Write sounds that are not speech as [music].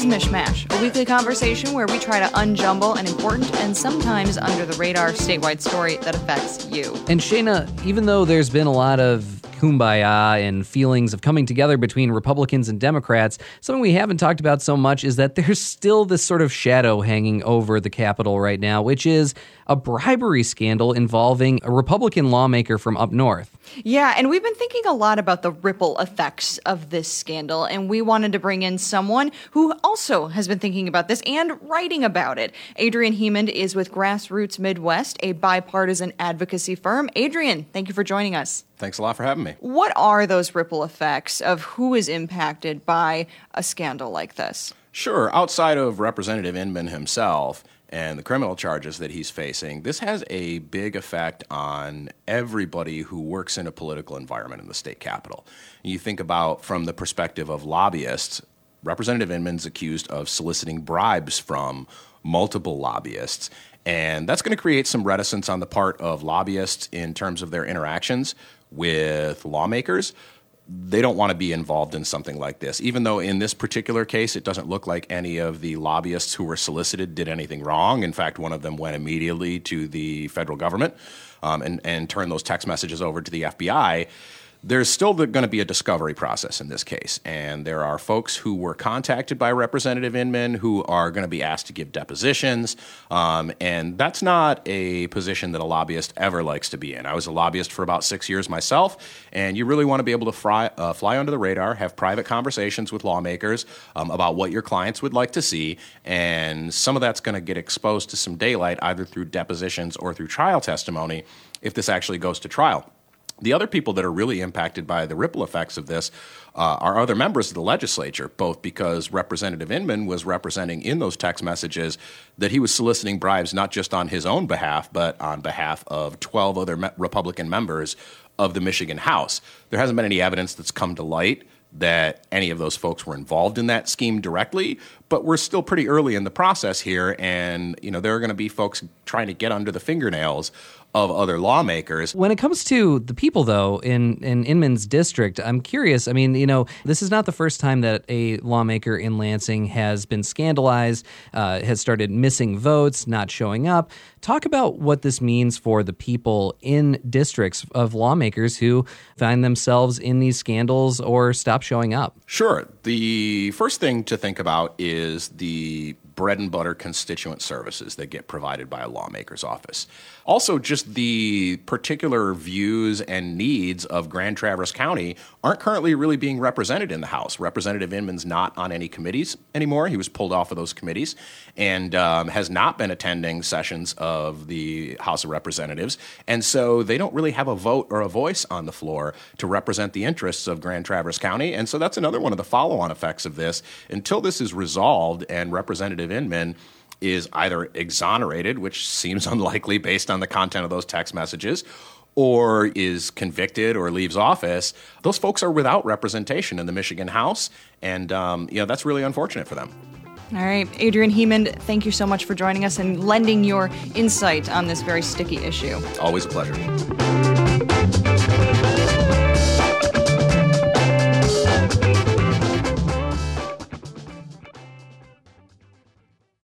is Mishmash, a weekly conversation where we try to unjumble an important and sometimes under the radar statewide story that affects you. And Cheyna, even though there's been a lot of kumbaya and feelings of coming together between Republicans and Democrats, something we haven't talked about so much is that there's still this sort of shadow hanging over the Capitol right now, which is a bribery scandal involving a Republican lawmaker from up north. Yeah, and we've been thinking a lot about the ripple effects of this scandal, and we wanted to bring in someone who also has been thinking about this and writing about it. Adrian Hemond is with Grassroots Midwest, a bipartisan advocacy firm. Adrian, thank you for joining us. Thanks a lot for having me. What are those ripple effects of who is impacted by a scandal like this? Sure. Outside of Representative Inman himself, and the criminal charges that he's facing, this has a big effect on everybody who works in a political environment in the state capitol. You think about from the perspective of lobbyists, Representative Inman's accused of soliciting bribes from multiple lobbyists. And that's going to create some reticence on the part of lobbyists in terms of their interactions with lawmakers they don't want to be involved in something like this. Even though in this particular case, it doesn't look like any of the lobbyists who were solicited did anything wrong. In fact, one of them went immediately to the federal government um, and, and turned those text messages over to the FBI there's still going to be a discovery process in this case. And there are folks who were contacted by Representative Inman who are going to be asked to give depositions. Um, and that's not a position that a lobbyist ever likes to be in. I was a lobbyist for about six years myself, and you really want to be able to fly, uh, fly under the radar, have private conversations with lawmakers um, about what your clients would like to see. And some of that's going to get exposed to some daylight either through depositions or through trial testimony if this actually goes to trial. The other people that are really impacted by the ripple effects of this uh, are other members of the legislature, both because Representative Inman was representing in those text messages that he was soliciting bribes not just on his own behalf, but on behalf of 12 other me- Republican members of the Michigan House. There hasn't been any evidence that's come to light that any of those folks were involved in that scheme directly, but we're still pretty early in the process here, and you know there are going to be folks trying to get under the fingernails of other lawmakers. When it comes to the people, though, in, in Inman's district, I'm curious. I mean, you know, this is not the first time that a lawmaker in Lansing has been scandalized, uh, has started missing votes, not showing up. Talk about what this means for the people in districts of lawmakers who find themselves in these scandals or stop showing up. Sure. The first thing to think about is the bread and butter constituent services that get provided by a lawmaker's office. Also, just the particular views and needs of Grand Traverse County aren't currently really being represented in the House. Representative Inman's not on any committees anymore. He was pulled off of those committees and um, has not been attending sessions of the House of Representatives. And so they don't really have a vote or a voice on the floor to represent the interests of Grand Traverse County. And so that's another one of the follow on effects of this. Until this is resolved and Representative Inman is either exonerated, which seems [laughs] unlikely based on the content of those text messages, or is convicted or leaves office, those folks are without representation in the Michigan House, and um, you know that's really unfortunate for them. All right, Adrian Hemond, thank you so much for joining us and lending your insight on this very sticky issue. Always a pleasure.